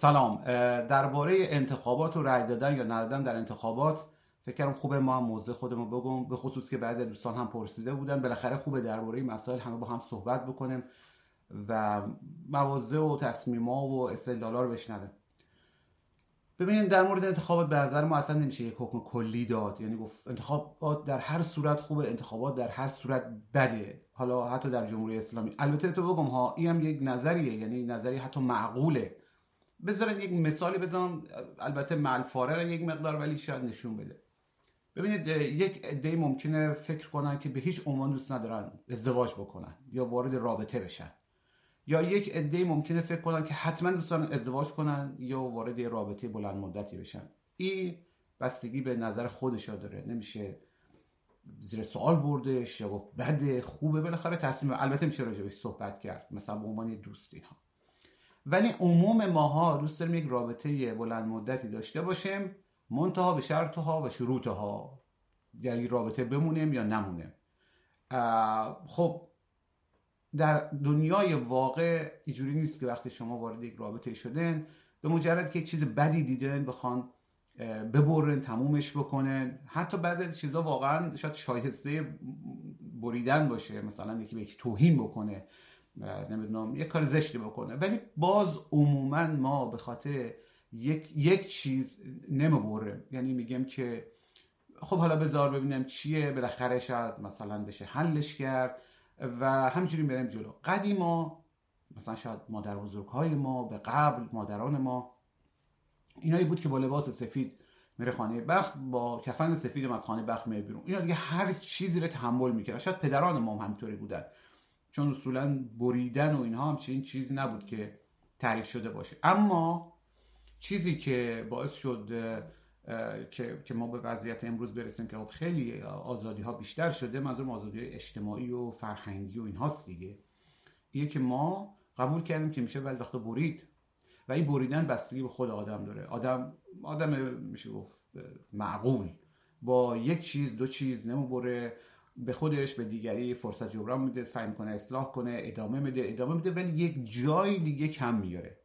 سلام. درباره انتخابات و رأی دادن یا ندادن در انتخابات فکر کردم خوبه ما هم موضع خودمون بگم به خصوص که بعضی دوستان هم پرسیده بودن. بالاخره خوبه درباره مسائل همه با هم صحبت بکنیم و مواضع و تصمیما و استدلالا رو بشنویم. ببینید در مورد انتخابات به نظر ما اصلا نمیشه یک حکم کلی داد. یعنی گفت انتخابات در هر صورت خوبه انتخابات در هر صورت بده حالا حتی در جمهوری اسلامی. البته تو بگم ها این هم یک نظریه یعنی نظری حتی معقوله. بذارن یک مثالی بزنم. البته مع فارغ یک مقدار ولی شاید نشون بده. ببینید یک عده ممکنه فکر کنن که به هیچ عنوان دوست ندارن ازدواج بکنن یا وارد رابطه بشن. یا یک عده ممکنه فکر کنن که حتما دوست دارن ازدواج کنن یا وارد رابطه بلند مدتی بشن. این بستگی به نظر خودش داره. نمیشه زیر سوال بردش یا گفت بده خوبه. بالاخره تصمیم البته میشه راجبش صحبت کرد. مثلا به عنوان دوست اینها ولی عموم ماها دوست داریم یک رابطه بلند مدتی داشته باشیم منتها به شرطها و شروطها یعنی رابطه بمونیم یا نمونیم. خب در دنیای واقع اینجوری نیست که وقتی شما وارد یک رابطه شدن به مجرد که چیز بدی دیدن بخوان ببرن تمومش بکنن حتی بعضی چیزا واقعا شاید شایسته بریدن باشه. مثلا یکی به یک توهین بکنه. نمی‌دونم یک کار زشتی بکنه. ولی باز عموما ما به خاطر یک یک چیز نمی‌بره یعنی میگم که خب حالا بذار ببینم چیه بالاخره شاید مثلا بشه حلش کرد و همینجوری بریم جلو. قدیما مثلا شاید مادر بزرگ های ما به قبل مادران ما اینایی بود که با لباس سفید میره خانه بخت با کفن سفید از خانه بخت میره بیرون. اینا دیگه هر چیزی رو تحمل می‌کردن. شاید پدران ما هم همینطوری بودن. چون اصولا بریدن و اینها همچین چیزی نبود که تعریف شده باشه. اما چیزی که باعث شد که که ما به وضعیت امروز برسیم که خب خیلی آزادی ها بیشتر شده منظورم آزادی های اجتماعی و فرهنگی و اینهاست دیگه. اینه که ما قبول کردیم که میشه ولی وقتا برید. و این بریدن بستگی به خود آدم داره. آدم آدم میشه گفت معقول. با یک چیز دو چیز نمی‌بره. به خودش به دیگری فرصت جبران میده سعی کنه اصلاح کنه ادامه میده ادامه میده ولی یک جای دیگه کم میاره.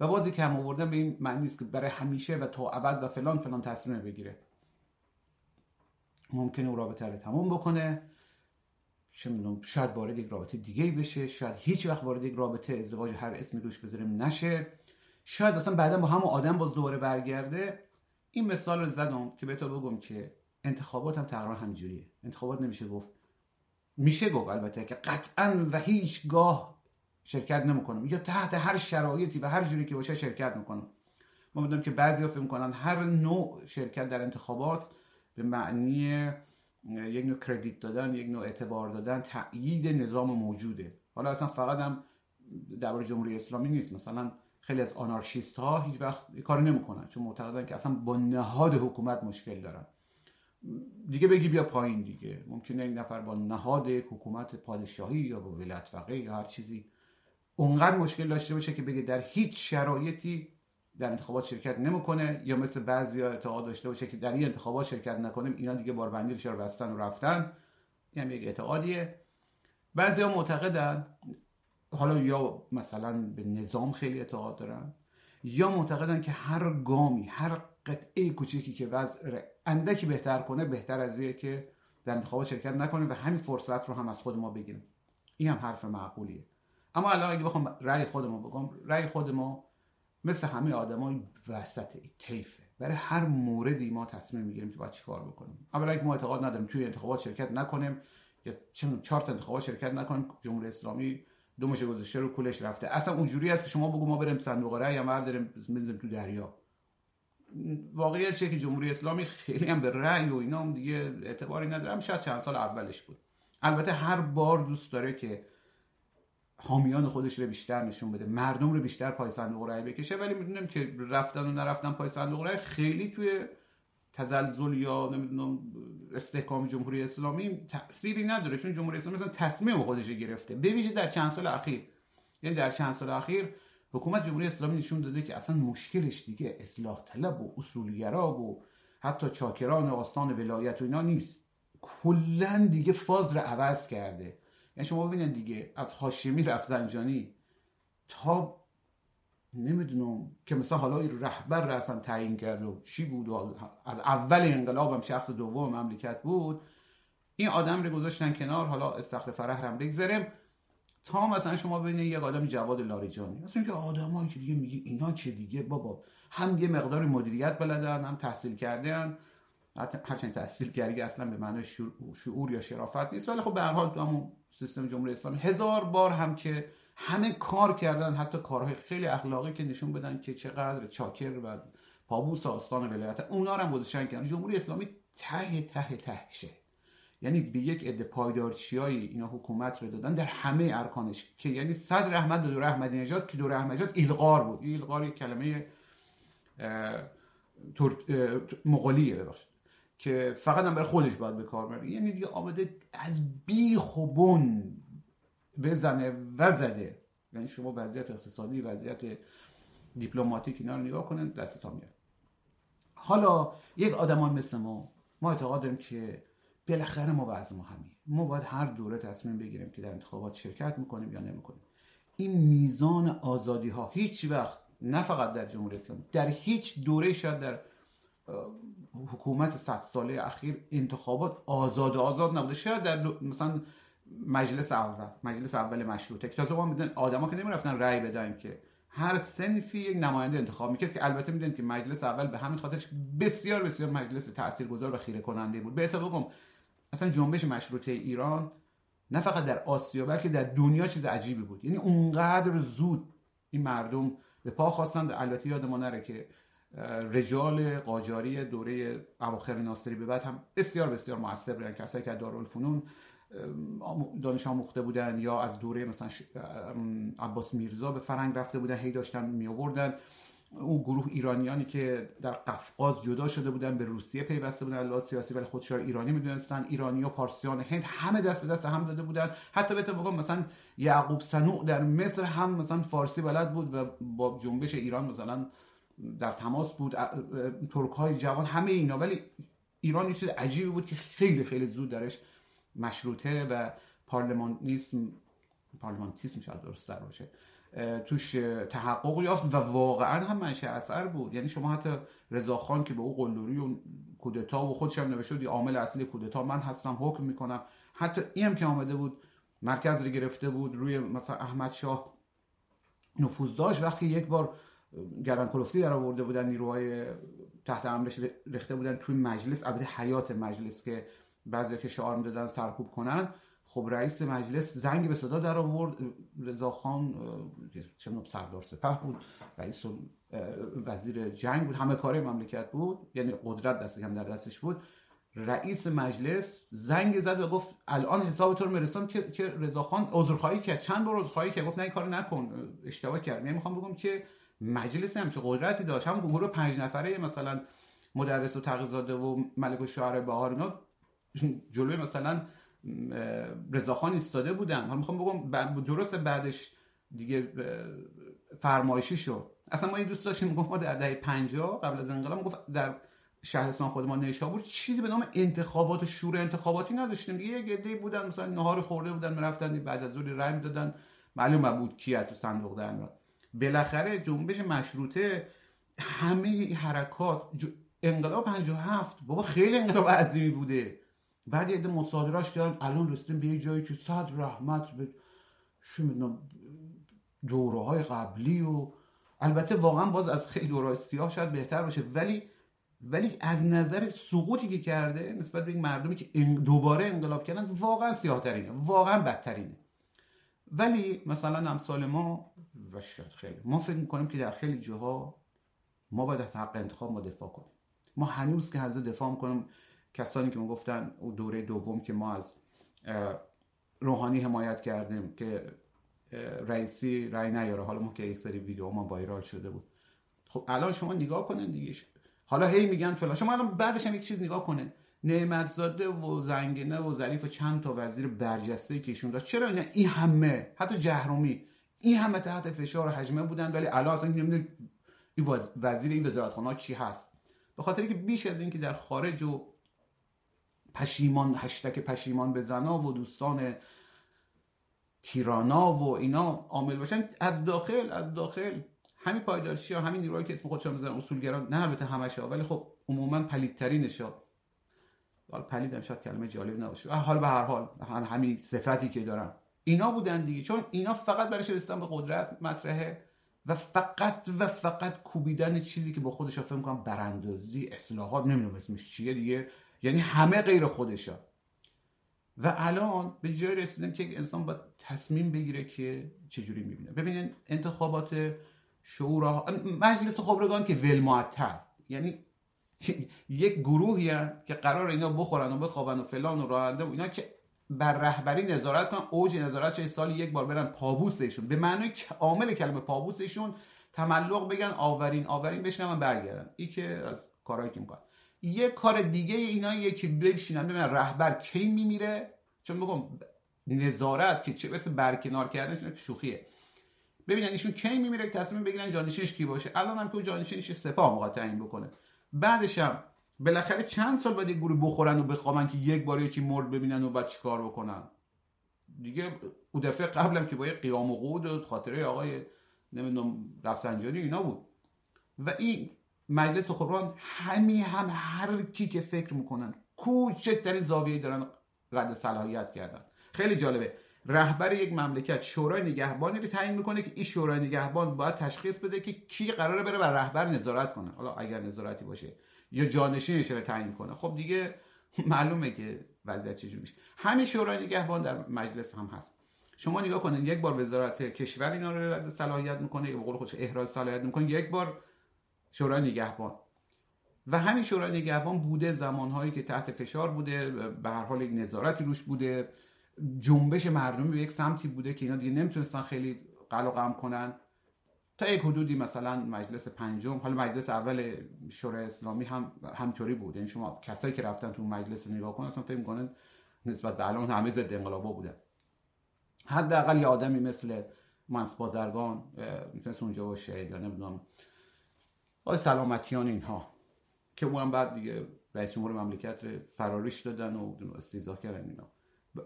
و بازی کم آوردن به این معنی نیست که برای همیشه و تا ابد و فلان فلان تصمیم بگیره. ممکنه او رابطه رو تموم بکنه. شاید وارد یک رابطه دیگه بشه شاید هیچ وقت وارد یک رابطه ازدواج هر اسمی روش بذاریم نشه. شاید اصلا بعدا با همون آدم باز دوباره برگرده. این مثال رو زدم که بهتون بگم که انتخابات هم تقریبا همجوریه انتخابات نمیشه گفت. میشه گفت البته که قطعا و هیچگاه شرکت نمی‌کنم یا تحت هر شرایطی و هر جوری که باشه شرکت می‌کنم ما می‌دونم که بعضی فکر می‌کنن هر نوع شرکت در انتخابات به معنی یک نوع کردیت دادن یک نوع اعتبار دادن تأیید نظام موجوده. حالا اصلا فقط هم درباره جمهوری اسلامی نیست. مثلا خیلی از آنارشیست ها هیچ وقت کار نمی‌کنن. چون معتقدن که اصلا با نهاد حکومت مشکل دارن. دیگه بگی بیا پایین دیگه. ممکنه این نفر با نهاد حکومت پادشاهی یا با ولایت فقیه یا هر چیزی اونقدر مشکل داشته باشه که بگه در هیچ شرایطی در انتخابات شرکت نمی‌کنه یا مثل بعضی اعتقاد داشته باشه که در این انتخابات شرکت نکنیم اینا دیگه باربندی رو بستن و رفتن. این هم یک اعتقادیه. بعضی ها معتقدن حالا یا مثلا به نظام خیلی اعتقاد دارن یا معتقدن که هر گامی هر قطعه کوچیکی که وضع اندکی بهتر کنه بهتر از که در انتخابات شرکت نکنیم و همین فرصت رو هم از خود ما بگیریم. این هم حرف معقولیه. اما الان اگه بخوام رأی خودمو بگم رأی خود ما مثل همه آدمای وسط تیفه برای هر موردی ما تصمیم می‌گیریم که باید چیکار بکنیم. اولا که ما اعتقاد نداریم توی انتخابات شرکت نکنیم یا چون چهار انتخابات شرکت نکنیم جمهوری اسلامی دو مشه گذشته رو کولش رفته. اصلا اونجوری هست که شما بگو ما بریم صندوق رأی یا برداریم بنزیم تو دریا. واقعیت که جمهوری اسلامی خیلی هم به رأی و اینا هم دیگه اعتباری نداره شاید چند سال اولش بود. البته هر بار دوست داره که حامیان خودش رو بیشتر نشون بده مردم رو بیشتر پای صندوق رأی بکشه ولی می‌دونم که رفتن و نرفتن پای صندوق رأی خیلی توی تزلزل یا نمی‌دونم استحکام جمهوری اسلامی تأثیری نداره چون جمهوری اسلامی مثلا تصمیم خودش گرفته. بویژه در چند سال اخیر یعنی در چند سال اخیر حکومت جمهوری اسلامی نشون داده که اصلا مشکلش دیگه اصلاح طلب و اصولگرا و حتی چاکران و آستان ولایت و اینا نیست. کلا دیگه فاز رو عوض کرده. یعنی شما ببینید دیگه از هاشمی رفت زنجانی تا نمی‌دونم که مثلا حالا رهبر را اصلا تعیین کرد و چی بود و از اول انقلابم شخص دوم مملکت بود این آدم رو گذاشتن کنار حالا استخر فرح هم بگذاریم. تا مثلا شما ببینید یک آدم جواد لاریجانی مثلا که آدمایی که دیگه میگه اینا چه دیگه بابا هم یه مقدار مدیریت بلدن هم تحصیل کردن هرچند تحصیل کردی اصلا به معنای شعور یا شرافت نیست. ولی خب به هر حال تو همون سیستم جمهوری اسلامی هزار بار هم که همه کار کردن حتی کارهای خیلی اخلاقی که نشون بدن که چقدر چاکر و پابوس آستان ولایت اونا رو هم گذاشتن کردن جمهوری اسلامی ته ته تهشه یعنی به یک عده پایدارچیایی اینا حکومت رو دادن در همه ارکانش که یعنی صدر احمد دور احمدی نژاد که دور احمدی نژاد ایلغار بود. ایلغار یک کلمه مغولیه ببخشید که فقط هم برای خودش باید به کار بره یعنی دیگه آمده از بی خوبون بزنه و زده. یعنی شما وضعیت اقتصادی وضعیت دیپلماتیک اینا رو نگاه کنید دستتان میاد. حالا یک آدمان مثل ما ما اعتقاد داریم که بالاخره ما وضع همین ما باید هر دوره تصمیم بگیریم که در انتخابات شرکت می‌کنیم یا نمی‌کنیم. این میزان آزادی ها هیچ وقت نه فقط در جمهوری اسلامی در هیچ دوره شاید در حکومت صد ساله اخیر انتخابات آزاد آزاد نبوده. شاید در مثلا مجلس اول مجلس اول مشروطه. که تازه ما میدن آدما که نمی‌رفتن رأی بدن که هر سنفی یک نماینده انتخاب می‌کرد که البته می‌دونید که مجلس اول به همین خاطرش بسیار بسیار مجلس تاثیرگذار و خیره کننده بود. به بگم اصلا جنبش مشروطه ایران نه فقط در آسیا بلکه در دنیا چیز عجیبی بود. یعنی اونقدر زود این مردم به پا خواستن البته یاد ما نره که رجال قاجاری دوره اواخر ناصری به بعد هم بسیار بسیار موثر بودن. کسایی که دارالفنون دانش آموخته بودن یا از دوره مثلا عباس میرزا به فرنگ رفته بودن هی داشتن می آوردن اون گروه ایرانیانی که در قفقاز جدا شده بودن به روسیه پیوسته بودن الله سیاسی ولی خودشون ایرانی می‌دونستن. ایرانی و پارسیان هند همه دست به دست هم داده بودن. حتی بهتون بگم مثلا یعقوب سنوع در مصر هم مثلا فارسی بلد بود و با جنبش ایران مثلا در تماس بود. ترک های جوان همه اینا. ولی ایران یه چیز عجیبی بود که خیلی خیلی زود درش مشروطه و پارلمانیسم پارلمانتیسم شاید درست در باشه. توش تحقق یافت و واقعا هم منشه اثر بود. یعنی شما حتی رضاخان که به او قلدری و کودتا و خودش هم نوشته بود عامل اصلی کودتا من هستم حکم می‌کنم. حتی این که آمده بود مرکز رو گرفته بود روی مثلا احمد شاه نفوذ داشت. وقتی یک بار گران کلفتی در آورده بودن نیروهای تحت امرش رخته بودن توی مجلس البته حیات مجلس که بعضی که شعار می‌دادن سرکوب کنن. خب رئیس مجلس زنگ به صدا در آورد. رضا خان چه سردار سپه بود رئیس وزیر جنگ بود همه کار مملکت بود یعنی قدرت دست هم در دستش بود. رئیس مجلس زنگ زد و گفت الان حساب تو رو می‌رسم که که رضا خان عذرخواهی کرد. چند بار عذرخواهی کرد؟ گفت نه این کارو نکن. اشتباه کرد. من می‌خوام بگم که مجلس هم چه قدرتی داشت. هم گروه پنج نفره مثلا مدرس و تقیزاده و ملک و شعر بهار جلوی مثلا رضاخان ایستاده بودن. حالا می‌خوام بگم درست بعدش دیگه فرمایشی شد اصلا ما این دوست داشتیم گفت ما در دهه 50 قبل از انقلاب گفت در شهرستان خود ما نیشابور چیزی به نام انتخابات و شور انتخاباتی نداشتیم. یه گده بودن مثلا نهار خورده بودن می‌رفتن بعد از ظهر رای می‌دادن معلوم بود کی از صندوق در میاد. بالاخره جنبش مشروطه همه حرکات انقلاب 57 بابا خیلی انقلاب عظیمی بوده. بعد یه مصادراش کردن الان رسیدیم به یه جایی که صد رحمت به شو می‌دونم دوره های قبلی و البته واقعا باز از خیلی دوره سیاه شاید بهتر باشه. ولی ولی از نظر سقوطی که کرده نسبت به این مردمی که دوباره انقلاب کردن واقعا سیاه ترینه واقعا بدترینه. ولی مثلا امثال ما و شاید خیلی ما فکر می‌کنیم که در خیلی جاها ما باید از حق انتخاب ما دفاع کنیم. ما هنوز که از دفاع می‌کنیم کسانی که گفتن او دوره دوم که ما از روحانی حمایت کردیم که رئیسی رای نیاره. حالا ما که یک سری ویدیو ما وایرال شده بود. خب الان شما نگاه کنین دیگه. حالا هی میگن فلان. شما الان بعدش هم یک چیز نگاه کنه نعمتزاده و زنگنه و ظریف و چند تا وزیر برجسته که ایشون داشت چرا این همه حتی جهرومی. این همه تحت فشار و حجمه بودن. ولی الان اصلا نمی‌دونید این وزیر این وزارتخانه کی هست. به خاطر که بیش از اینکه در خارج و پشیمان هشتک پشیمان بزنا و دوستان تیرانا و اینا عامل باشن. از داخل از داخل. همین پایدارچی ها همین نیروهایی که اسم خودشون می‌ذارن اصولگرا نه البته همش ها. ولی خب عموما پلیدترینش ها. حالا پلیدم شاید کلمه جالب نباشه. حالا به هر حال همین صفتی که دارن اینا بودن دیگه. چون اینا فقط برای رسیدن به قدرت مطرحه و فقط و فقط کوبیدن چیزی که با خودش فکر می‌کنم براندازی اصلاحات نمی‌دونم اسمش چیه دیگه. یعنی همه غیر خودشا. و الان به جای رسیدن که انسان باید تصمیم بگیره که چجوری می‌بینه. ببینین انتخابات شورا مجلس خبرگان که ول معطل یعنی یک گروهی که قرار اینا بخورن و بخوابن و فلان و راننده و اینا که بر رهبری نظارت کنن اوج نظارت چه سال یک بار برن پابوسشون. به معنی عامل کلمه پابوسشون تملق بگن آورین آورین بشنن برگردن. این که از کارهایی که می‌کنن. یه کار دیگه اینا یکی بشینن ببینن رهبر کی میمیره. چون بگم نظارت که چه مثل برکنار کردنش شوخیه. ببینن ایشون کی میمیره تصمیم بگیرن جانشینش کی باشه. الان هم که جانشینش سپاه موقع تعیین بکنه. بعدش هم بالاخره چند سال بعد یه گروه بخورن و بخوابن که یک بار یکی مرد ببینن و بعد چیکار بکنن. دیگه او دفعه قبلم که با یه قیام و قود و خاطره آقای نمی‌دونم رفسنجانی اینا بود. و این مجلس خبران همی هم هر کی که فکر می‌کنن کوچکترین زاویه دارن رد صلاحیت کردن. خیلی جالبه. رهبر یک مملکت شورای نگهبانی رو تعیین می‌کنه که این شورای نگهبان باید تشخیص بده که کی قراره بره بر رهبر نظارت کنه. حالا اگر نظارتی باشه یا جانشینش رو تعیین کنه. خب دیگه معلومه که وضعیت چجوری میشه. همین شورای نگهبان در مجلس هم هست. شما نگاه کنید یک بار وزارت کشور اینا رو رد صلاحیت می‌کنه یا به قول خودش احراز صلاحیت می‌کنه یک بار شورای نگهبان. و همین شورای نگهبان بوده زمانهایی که تحت فشار بوده به هر حال یک نظارتی روش بوده. جنبش مردمی به یک سمتی بوده که اینا دیگه نمی‌تونستن خیلی قلق کنن. تا یک حدودی مثلا مجلس پنجم حالا مجلس اول شورای اسلامی هم همطوری بود. یعنی شما کسایی که رفتن تو مجلس نگاه کنن اصلا فکر می‌کنن نسبت به الان همه ضد انقلابا بودن. حداقل یه آدمی مثل منس بازرگان می‌تونست اونجا باشه یا نمی‌دونم آقای سلامتیان اینها که اونم بعد دیگه رئیس جمهور مملکت فراریش دادن و استیزا کردن اینا.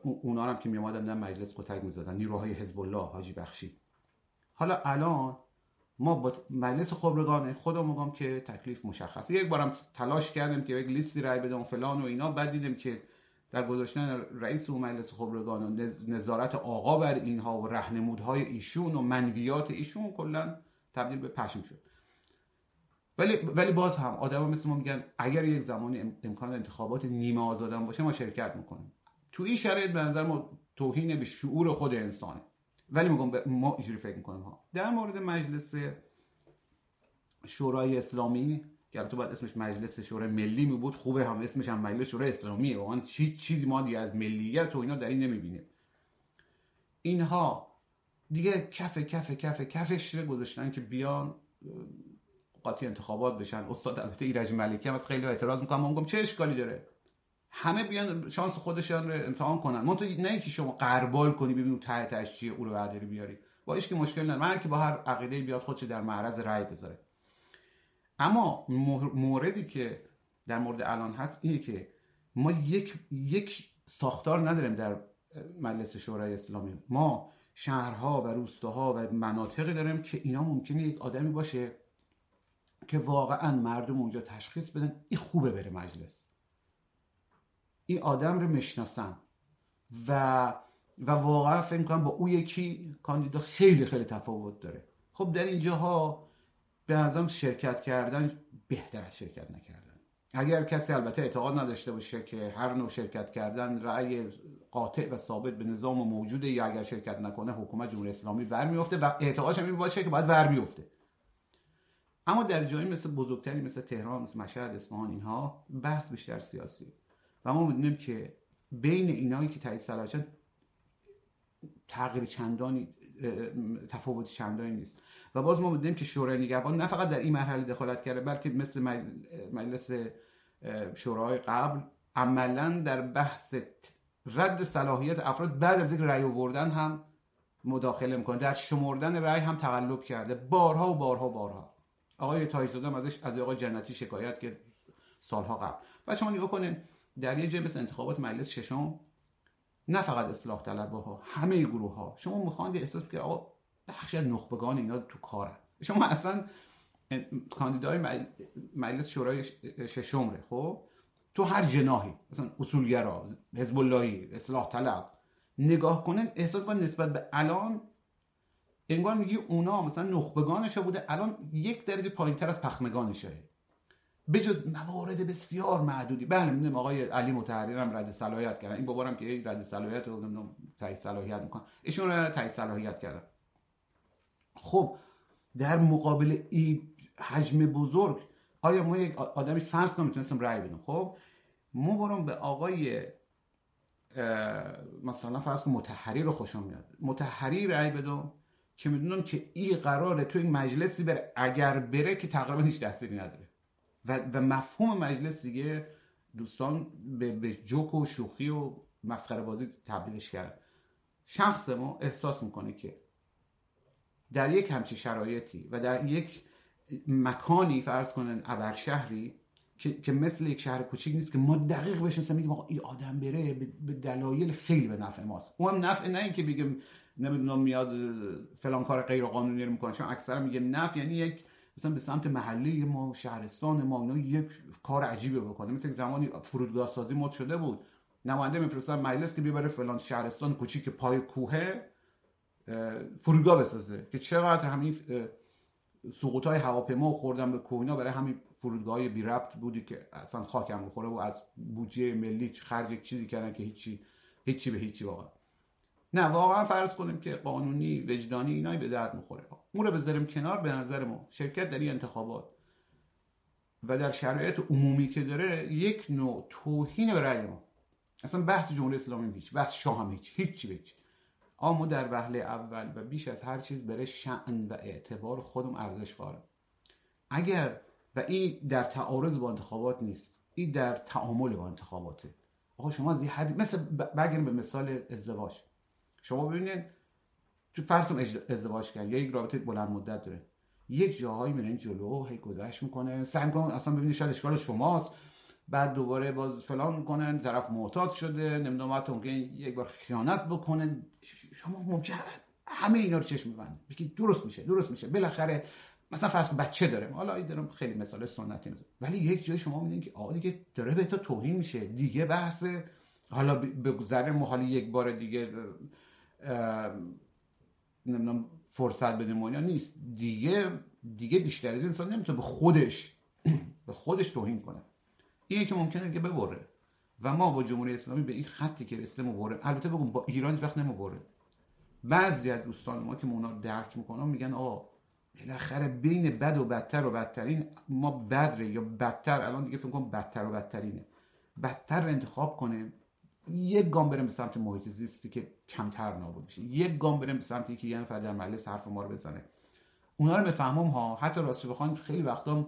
اونا هم که میومدن در مجلس کتک می‌زدن نیروهای حزب الله حاجی بخشی. حالا الان ما با مجلس خبرگان خودم میگم که تکلیف مشخصه. یک بارم تلاش کردیم که یک لیستی رای بدم فلان و اینا. بعد دیدیم که در گذاشتن رئیس و مجلس خبرگان و نظارت آقا بر اینها و رهنمودهای ایشون و منویات ایشون کلا تبدیل به پشم شد. ولی ولی باز هم آدما مثل ما میگن اگر یک زمانی امکان انتخابات نیمه آزادن باشه ما شرکت می‌کنیم. تو این شرایط به نظر ما توهین به شعور خود انسانه. ولی میگم ما اینجوری فکر می‌کنیم ها. در مورد مجلس شورای اسلامی که تو باید اسمش مجلس شورای ملی می بود خوبه هم اسمش هم مجلس شورای اسلامیه واقعا چی چیزی ما دیگه از ملیت و اینا در این نمی‌بینیم. اینها دیگه کف کف کف کفش رو گذاشتن که بیان قاطی انتخابات بشن. استاد البته ایرج ملکی هم از خیلی اعتراض می‌کنم من میگم چه اشکالی داره؟ همه بیان شانس خودشان رو امتحان کنن. من تو نه اینکه شما قربال کنی ببینی ته تهش چیه او رو برداری بیاری. با که مشکل نداره. من که با هر عقیده بیاد خودش در معرض رأی بذاره. اما موردی که در مورد الان هست اینه که ما یک یک ساختار نداریم در مجلس شورای اسلامی. ما شهرها و روستاها و مناطقی داریم که اینا ممکنه یک آدمی باشه که واقعا مردم اونجا تشخیص بدن این خوبه بره مجلس. این آدم رو می‌شناسن. و و واقعا فکر می‌کنم با او یکی کاندیدا خیلی خیلی تفاوت داره. خب در اینجاها به نظرم شرکت کردن بهتر از شرکت نکردن. اگر کسی البته اعتقاد نداشته باشه که هر نوع شرکت کردن رأی قاطع و ثابت به نظام موجوده یا اگر شرکت نکنه حکومت جمهوری اسلامی ور میفته و اعتقادش این باشه که باید ور بیفته. اما در جایی مثل بزرگتری مثل تهران مثل مشهد اصفهان اینها بحث بیشتر سیاسی. و ما می‌دونیم که بین اینایی که تایید صلاحیت تغییر چندانی تفاوت چندانی نیست. و باز ما می‌دونیم که شورای نگهبان نه فقط در این مرحله دخالت کرده بلکه مثل مجلس شورای قبل عملا در بحث رد صلاحیت افراد بعد از یک رأی آوردن هم مداخله می‌کنه. در شمردن رأی هم تقلب کرده. بارها و بارها و بارها. آقای تایزاده هم ازش از آقای جنتی شکایت که سالها قبل. و شما نگاه کنید در یه مثل انتخابات مجلس ششم نه فقط اصلاح طلبه ها همه گروه ها شما می‌خواند احساس که آقا بخشی از نخبگان اینا تو کارن. شما اصلا کاندیدای مجلس شورای ششمره خب؟ تو هر جناحی مثلا اصولگرا حزب اللهی اصلاح طلب نگاه کنن احساس کنن نسبت به الان انگار میگی اونا مثلا نخبگانش بوده. الان یک درجه پایینتر از پخمگانشه. بجز موارد بسیار معدودی. بله می‌دونم آقای علی متحریر هم رد صلاحیت کردن. این بابارم که رد صلاحیت رو نمی‌دونم تایید صلاحیت می‌کنن ایشون رو تایید صلاحیت کردن. خب در مقابل این حجم بزرگ آیا ما یک آدمی فرض کنم می‌تونستم رأی بدم خب ما برم به آقای مثلا فرض کنم متحری رو خوشم میاد. متحری رأی بدم. که می‌دونم که این قراره تو این مجلسی بره. اگر بره که تقریبا هیچ دستیری نداره. و, و مفهوم مجلس دیگه دوستان به, به جوک و شوخی و مسخره بازی تبدیلش کردن. شخص ما احساس می‌کنه که در یک همچی شرایطی و در یک مکانی فرض کنن ابر شهری که, که مثل یک شهر کوچیک نیست که ما دقیق بشنسیم میگیم آقا این آدم بره به دلایل خیلی به نفع ماست. اون هم نفع نه اینکه بگیم نمی‌دونم میاد فلان کار غیر قانونی رو می‌کنه. چون اکثرا میگه نفع یعنی یک مثلا به سمت محلی ما شهرستان ما اینا یک کار عجیبه بکنه. مثل زمانی فرودگاه سازی مد شده بود. نماینده میفرستن مجلس که ببره فلان شهرستان کوچیک پای کوه فرودگاه بسازه. که چقدر همین سقوط های هواپیما خوردن به کوهینا برای همین فرودگاه بی ربط بودی که اصلا خاکم بخوره و از بودجه ملی خرج چیزی کردن که هیچی هیچی به هیچی واقعا. نه واقعا فرض کنیم که قانونی وجدانی اینایی به درد می‌خوره. اون رو بذاریم کنار به نظر ما. شرکت در این انتخابات و در شرایط عمومی که داره یک نوع توهین به رأی ما. اصلا بحث جمهوری اسلامی هیچ بحث شاه هم هیچ هیچ هیچ. اما در وهله اول و بیش از هر چیز بره شعن و اعتبار خودم ارزش قائلم. اگر و این در تعارض با انتخابات نیست این در تعامل با انتخاباته. آقا شما از حد مثل برگردیم به مثال ازدواج. شما ببینید تو فرض ازدواج کرد یا یک رابطه بلند مدت داره. یک جاهایی میرن جلو هی گذشت می‌کنه. سعی می‌کنه اصلا ببینید شاید اشکال شماست. بعد دوباره باز فلان می‌کنن طرف معتاد شده نمی‌دونم حتی ممکن یک بار خیانت بکنه. شما ممکن همه اینا رو چشم میبند بگید درست میشه درست میشه. بالاخره مثلا فرض بچه داره. حالا این دارم خیلی مثال سنتی می‌زنم ولی یک جای شما میدین که آقا دیگه داره به تو توهین میشه دیگه بحث. حالا بگذره ما یک بار دیگه نمی‌دونم فرصت بده اینا نیست. دیگه دیگه بیشتر از انسان نمی‌تونه به خودش به خودش توهین کنه. اینه که ممکنه که ببره. و ما با جمهوری اسلامی به این خطی که رسیده مباره البته بگم با ایران وقت نمبره. بعضی از دوستان ما که مونا درک می‌کنن میگن آقا بالاخره بین بد و بدتر و بدترین ما بدره یا بدتر الان دیگه فکر کنم بدتر و بدترینه. بدتر رو انتخاب کنه. یک گام بریم به سمت محیط زیستی که کمتر نابود بشه یک گام بریم به سمتی که یه نفر در مجلس حرف ما رو بزنه. اونا رو بفهمم ها. حتی راستش بخواین خیلی وقتا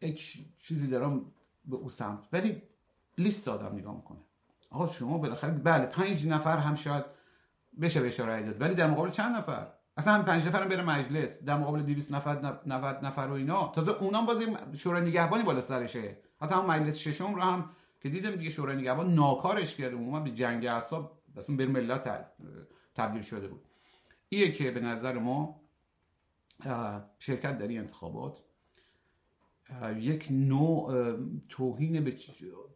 یک چیزی دارم به او سمت. ولی لیست آدم نگاه می‌کنه. آقا شما بالاخره بله پنج نفر هم شاید بشه بهش رای داد. ولی در مقابل چند نفر؟ اصلا هم پنج نفر هم بره مجلس. در مقابل 200 نفر 90 نفر و اینا. تازه اونام باز شورای نگهبانی بالا سرشه. حتی هم مجلس ششم رو هم که دیدم دیگه شورای نگهبان ناکارش کرده عموما به جنگ اعصاب اصلا بر ملت تبدیل شده بود. ایه که به نظر ما شرکت در این انتخابات یک نوع توهین به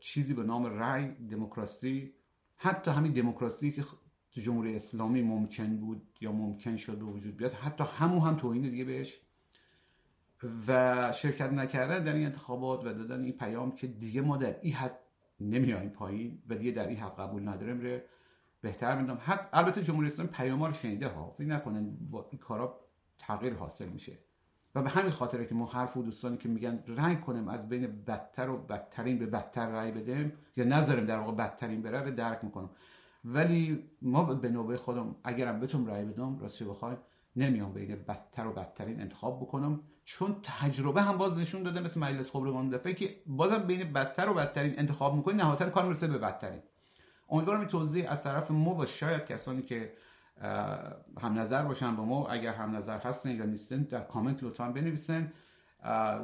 چیزی به نام رأی دموکراسی. حتی همین دموکراسی که جمهوری اسلامی ممکن بود یا ممکن شد به وجود بیاد حتی همون هم توهین دیگه بهش. و شرکت نکردن در این انتخابات و دادن این پیام که دیگه ما در این حد نمیاییم پایین و دیگه در این حد قبول نداریم ره. بهتر می‌دونم. البته جمهوری اسلامی پیام رو شنیده ها. فکر نکنن با این کارا تغییر حاصل میشه. و به همین خاطره که ما حرف و دوستانی که میگن رنگ کنیم از بین بدتر و بدترین به بدتر رای بدیم یا نذاریم در واقع بدترین بره رو درک می‌کنم. ولی ما به نوبه خودم اگرم بتونم رای بدم راستش بخواید نمیام بین بدتر و بدترین انتخاب بکنم. چون تجربه هم باز نشون داده مثل مجلس خبرگان دفعه که بازم بین بدتر و بدترین انتخاب می‌کنی نهایتا کار می‌رسه به بدترین. امیدوارم این توضیح از طرف ما و شاید کسانی که هم نظر باشن با ما اگر هم نظر هستن یا نیستن در کامنت لطفا بنویسن.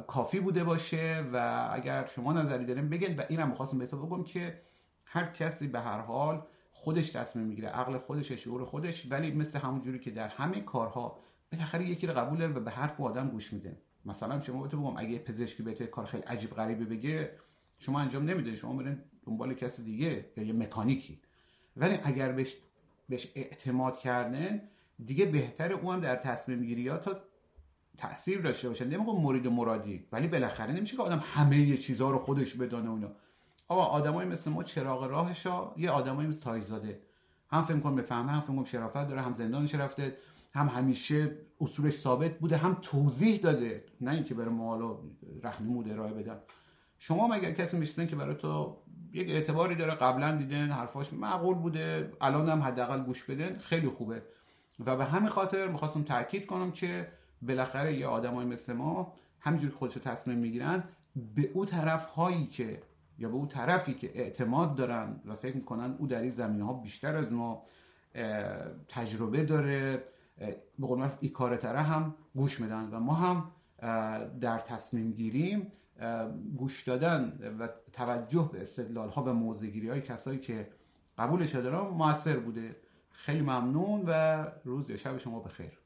کافی بوده باشه و اگر شما نظری دارین بگین. و اینم می‌خواستم بهتون بگم که هر کسی به هر حال خودش تصمیم می‌گیره. عقل خودش شعور خودش. ولی مثل همون جوری که در همه کارها بالاخره یکی رو قبوله و به حرف آدم گوش میده. مثلا شما بهتون بگم اگه پزشکی بهت کار خیلی عجیب غریبی بگه شما انجام نمیده. شما برین دنبال کسی دیگه یا یه مکانیکی. ولی اگر بهش بهش اعتماد کردن دیگه بهتره اون هم در تصمیم گیری ها تا تاثیر داشته باشه. نمیگم مرید مرادی ولی بالاخره نمیشه که آدم همه یه چیزها رو خودش بدانه اونا آقا آدمای مثل ما چراغ راهشا یه آدمایی مثل تاجزاده. هم فکر کنم بفهمه هم فکر کنم شرافت داره هم زندانش رفته. هم همیشه اصولش ثابت بوده هم توضیح داده. نه اینکه بره مالو رهنمود ارائه بدن. شما مگر کسی میشنن که برای تو یک اعتباری داره قبلا دیدن حرفاش معقول بوده الان هم حداقل گوش بدن خیلی خوبه. و به همین خاطر می‌خواستم تاکید کنم که بالاخره یه آدمای مثل ما همینجوری خودشو تصمیم می‌گیرن به او طرف هایی که یا به او طرفی که اعتماد دارن و فکر می‌کنن او در این زمینه ها بیشتر از ما تجربه داره به قول ای کار هم گوش میدن و ما هم در تصمیم گیریم گوش دادن و توجه به استدلال ها و موزگیری های کسایی که قبولش دارن موثر بوده. خیلی ممنون و روز یا شب شما بخیر.